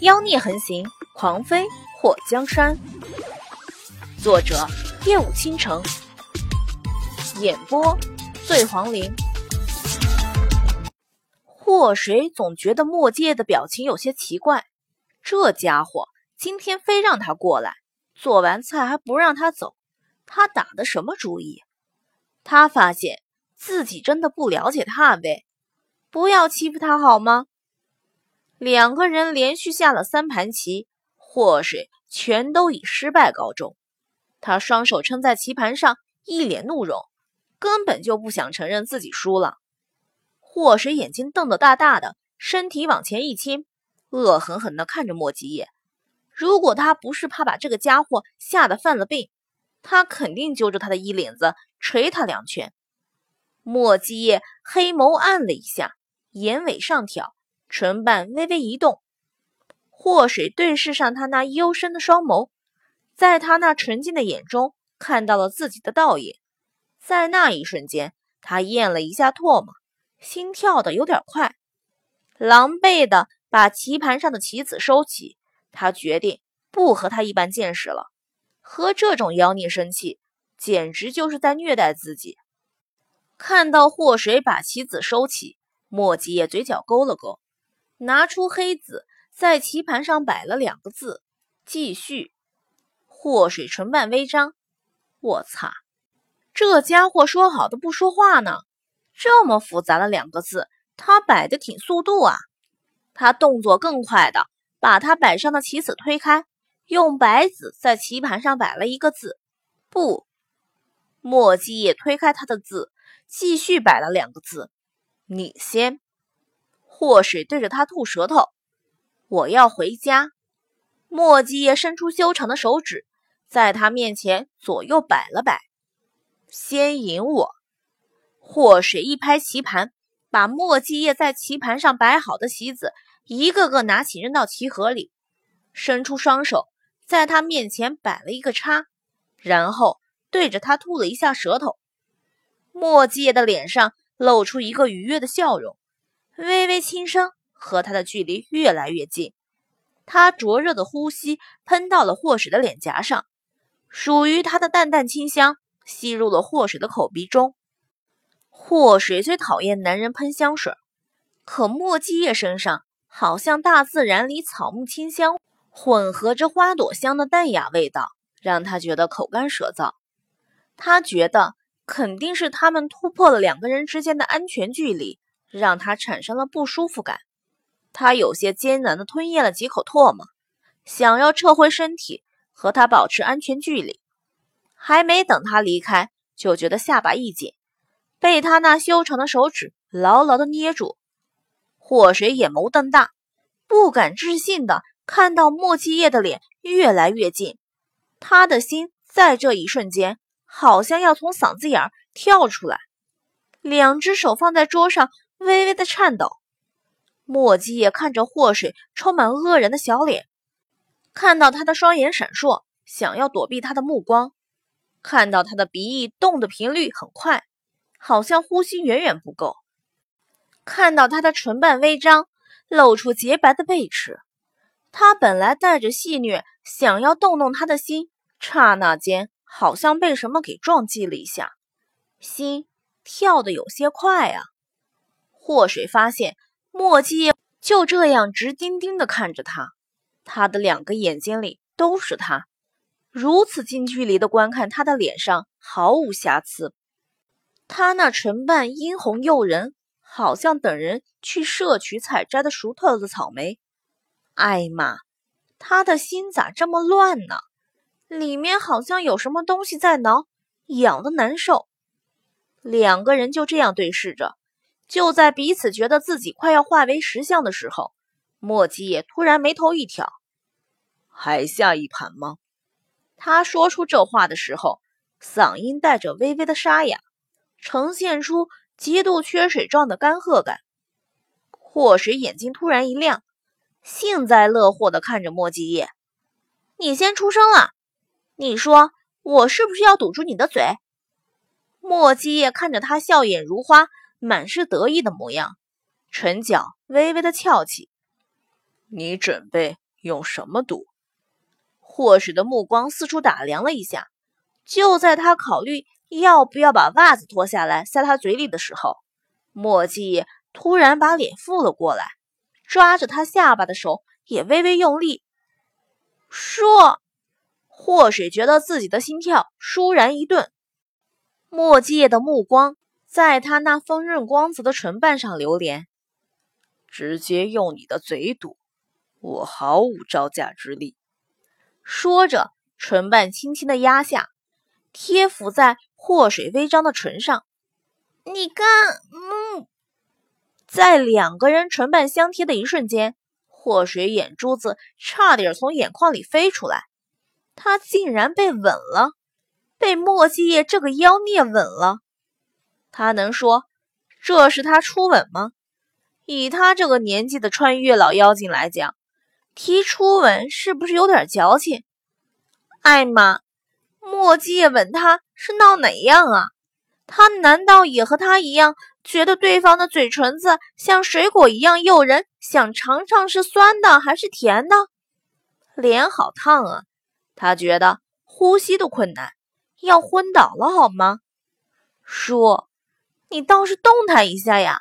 妖孽横行，狂飞或江山。作者：夜舞倾城，演播：醉黄林。祸水总觉得墨界的表情有些奇怪，这家伙今天非让他过来，做完菜还不让他走，他打的什么主意？他发现自己真的不了解他呗，不要欺负他好吗？两个人连续下了三盘棋，祸水全都以失败告终。他双手撑在棋盘上，一脸怒容，根本就不想承认自己输了。祸水眼睛瞪得大大的，身体往前一倾，恶狠狠地看着莫吉叶。如果他不是怕把这个家伙吓得犯了病，他肯定揪着他的衣领子捶他两拳。莫吉叶黑眸暗了一下，眼尾上挑。唇瓣微微一动，祸水对视上他那幽深的双眸，在他那纯净的眼中看到了自己的倒影。在那一瞬间，他咽了一下唾沫，心跳的有点快，狼狈的把棋盘上的棋子收起。他决定不和他一般见识了，和这种妖孽生气，简直就是在虐待自己。看到祸水把棋子收起，莫吉也嘴角勾了勾。拿出黑子，在棋盘上摆了两个字：“继续。”祸水唇瓣微张，我擦，这家伙说好的不说话呢？这么复杂的两个字，他摆的挺速度啊！他动作更快的，把他摆上的棋子推开，用白子在棋盘上摆了一个字：“不。”墨迹也推开他的字，继续摆了两个字：“你先。”祸水对着他吐舌头，我要回家。墨迹也伸出修长的手指，在他面前左右摆了摆。先引我！祸水一拍棋盘，把墨迹叶在棋盘上摆好的棋子一个个拿起扔到棋盒里，伸出双手在他面前摆了一个叉，然后对着他吐了一下舌头。墨迹叶的脸上露出一个愉悦的笑容。微微轻声，和他的距离越来越近。他灼热的呼吸喷到了祸水的脸颊上，属于他的淡淡清香吸入了祸水的口鼻中。祸水最讨厌男人喷香水，可莫季叶身上好像大自然里草木清香混合着花朵香的淡雅味道，让他觉得口干舌燥。他觉得肯定是他们突破了两个人之间的安全距离。让他产生了不舒服感，他有些艰难地吞咽了几口唾沫，想要撤回身体和他保持安全距离。还没等他离开，就觉得下巴一紧，被他那修长的手指牢牢地捏住。祸水眼眸瞪大，不敢置信地看到莫七叶的脸越来越近，他的心在这一瞬间好像要从嗓子眼儿跳出来，两只手放在桌上。微微的颤抖，墨迹也看着祸水充满恶人的小脸，看到他的双眼闪烁，想要躲避他的目光，看到他的鼻翼动的频率很快，好像呼吸远远不够，看到他的唇瓣微张，露出洁白的贝齿，他本来带着戏谑，想要动动他的心，刹那间好像被什么给撞击了一下，心跳的有些快啊。祸水发现墨迹就这样直盯盯地看着他，他的两个眼睛里都是他，如此近距离的观看他的脸上毫无瑕疵，他那唇瓣殷红诱人，好像等人去摄取采摘的熟透的草莓。艾玛，他的心咋这么乱呢？里面好像有什么东西在挠，痒的难受。两个人就这样对视着。就在彼此觉得自己快要化为石像的时候，莫吉也突然眉头一挑：“还下一盘吗？”他说出这话的时候，嗓音带着微微的沙哑，呈现出极度缺水状的干涸感。祸水眼睛突然一亮，幸灾乐祸地看着莫吉叶：“你先出声了，你说我是不是要堵住你的嘴？”莫吉叶看着他，笑眼如花。满是得意的模样，唇角微微的翘起。你准备用什么毒？霍水的目光四处打量了一下，就在他考虑要不要把袜子脱下来塞他嘴里的时候，墨迹叶突然把脸覆了过来，抓着他下巴的手也微微用力。说，霍水觉得自己的心跳倏然一顿。墨迹叶的目光在他那丰润光泽的唇瓣上流连，直接用你的嘴堵，我毫无招架之力。说着，唇瓣轻轻的压下，贴伏在霍水微张的唇上。你干，嗯，在两个人唇瓣相贴的一瞬间，霍水眼珠子差点从眼眶里飞出来。他竟然被吻了，被墨迹叶这个妖孽吻了。他能说这是他初吻吗？以他这个年纪的穿越老妖精来讲。提初吻是不是有点矫情？艾玛，墨迹吻他是闹哪样啊？他难道也和他一样，觉得对方的嘴唇子像水果一样诱人，想尝尝是酸的还是甜的？脸好烫啊！他觉得呼吸都困难，要昏倒了好吗？叔，你倒是动弹一下呀！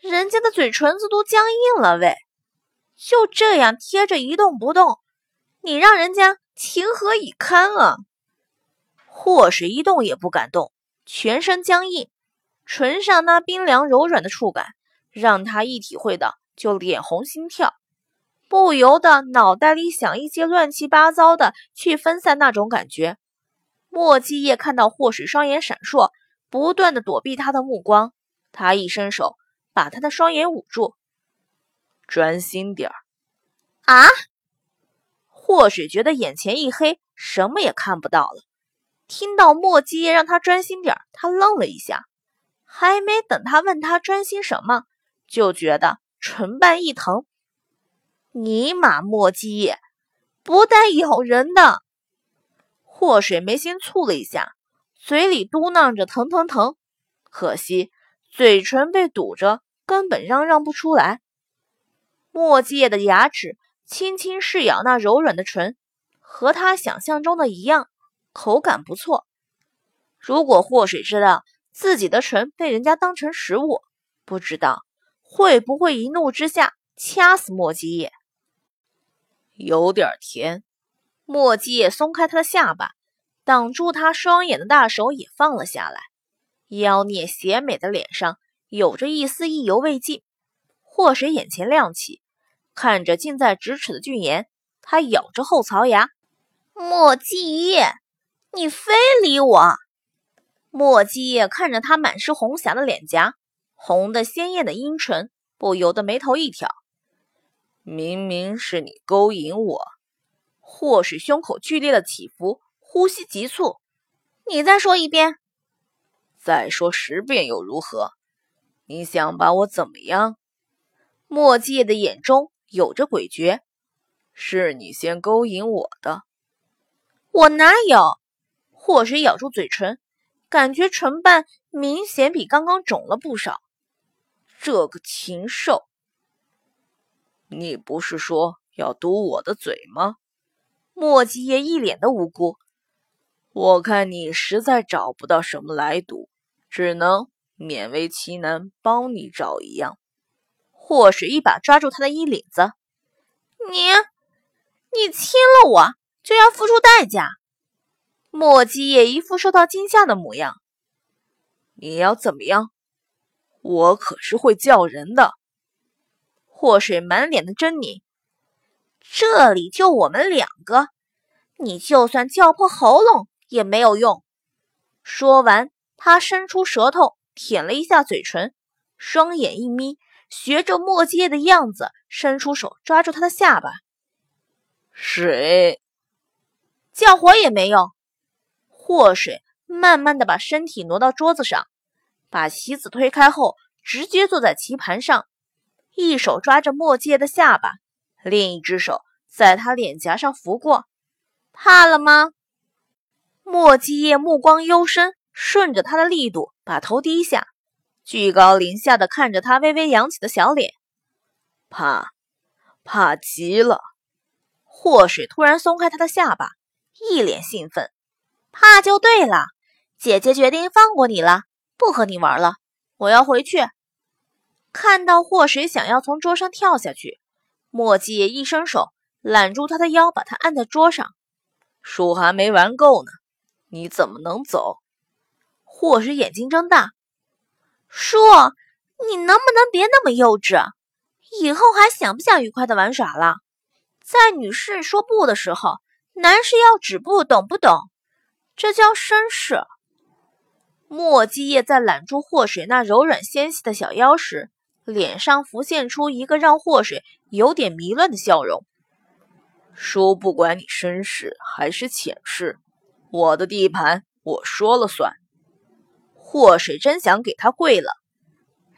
人家的嘴唇子都僵硬了喂。就这样贴着一动不动，你让人家情何以堪啊！霍水一动也不敢动，全身僵硬，唇上那冰凉柔软的触感让他一体会到就脸红心跳，不由得脑袋里想一些乱七八糟的去分散那种感觉。莫继业看到霍水双眼闪烁，不断的躲避他的目光，他一伸手把他的双眼捂住。专心点儿啊！霍水觉得眼前一黑，什么也看不到了。听到墨迹叶让他专心点儿，他愣了一下，还没等他问他专心什么，就觉得唇瓣一疼。尼玛，墨迹叶不带咬人的！霍水眉心蹙了一下，嘴里嘟囔着疼疼疼，可惜嘴唇被堵着，根本嚷嚷不出来。墨迹叶的牙齿轻轻试咬那柔软的唇，和他想象中的一样，口感不错。如果祸水知道自己的唇被人家当成食物，不知道会不会一怒之下掐死墨迹叶。有点甜。墨迹叶松开他的下巴，挡住他双眼的大手也放了下来。妖孽邪美的脸上有着一丝意犹未尽。祸水眼前亮起。看着近在咫尺的俊颜，他咬着后槽牙：“莫季叶，你非礼我！”莫季叶看着他满是红霞的脸颊，红的鲜艳的阴唇，不由得眉头一挑：“明明是你勾引我。”霍水胸口剧烈的起伏，呼吸急促：“你再说一遍，再说十遍又如何？你想把我怎么样？”莫季叶的眼中。有着诡谲，是你先勾引我的，我哪有？霍水咬住嘴唇，感觉唇瓣明显比刚刚肿了不少。这个禽兽！你不是说要堵我的嘴吗？莫季叶一脸的无辜。我看你实在找不到什么来堵，只能勉为其难帮你找一样。祸水一把抓住他的衣领子，你，你亲了我就要付出代价。莫基也一副受到惊吓的模样。你要怎么样？我可是会叫人的。祸水满脸的狰狞。这里就我们两个，你就算叫破喉咙也没有用。说完，他伸出舌头舔了一下嘴唇，双眼一眯。学着墨迹叶的样子，伸出手抓住他的下巴。水，叫火也没用。祸水慢慢的把身体挪到桌子上，把棋子推开后，直接坐在棋盘上，一手抓着墨迹叶的下巴，另一只手在他脸颊上拂过。怕了吗？墨迹叶目光幽深，顺着他的力度，把头低下。居高临下的看着他微微扬起的小脸，怕，怕极了。祸水突然松开他的下巴，一脸兴奋。怕就对了，姐姐决定放过你了，不和你玩了，我要回去。看到祸水想要从桌上跳下去，墨迹也一伸手揽住他的腰，把他按在桌上。书还没玩够呢，你怎么能走？祸水眼睛睁大，叔，你能不能别那么幼稚？以后还想不想愉快的玩耍了？在女士说不的时候，男士要止步，懂不懂？这叫绅士。墨迹叶在揽住祸水那柔软纤细的小腰时，脸上浮现出一个让祸水有点迷乱的笑容。叔，不管你绅士还是浅士，我的地盘我说了算。祸水真想给他跪了，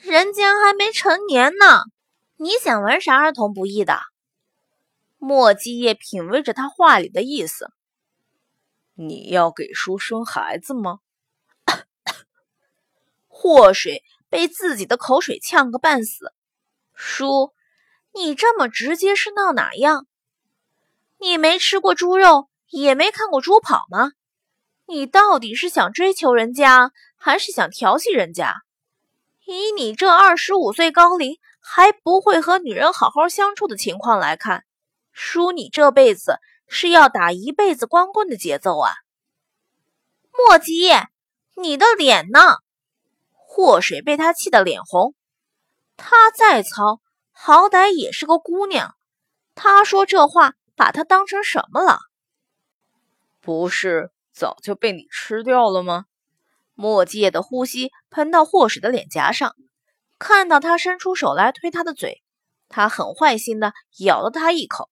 人家还没成年呢，你想玩啥儿童不宜的？墨迹叶品味着他话里的意思。你要给叔生孩子吗？祸水被自己的口水呛个半死。叔，你这么直接是闹哪样？你没吃过猪肉，也没看过猪跑吗？你到底是想追求人家，还是想调戏人家？以你这二十五岁高龄还不会和女人好好相处的情况来看，叔，你这辈子……是要打一辈子光棍的节奏啊！莫吉，你的脸呢？祸水被他气得脸红。他再糙，好歹也是个姑娘。他说这话，把他当成什么了？不是早就被你吃掉了吗？墨界的呼吸喷到霍使的脸颊上，看到他伸出手来推他的嘴，他很坏心的咬了他一口。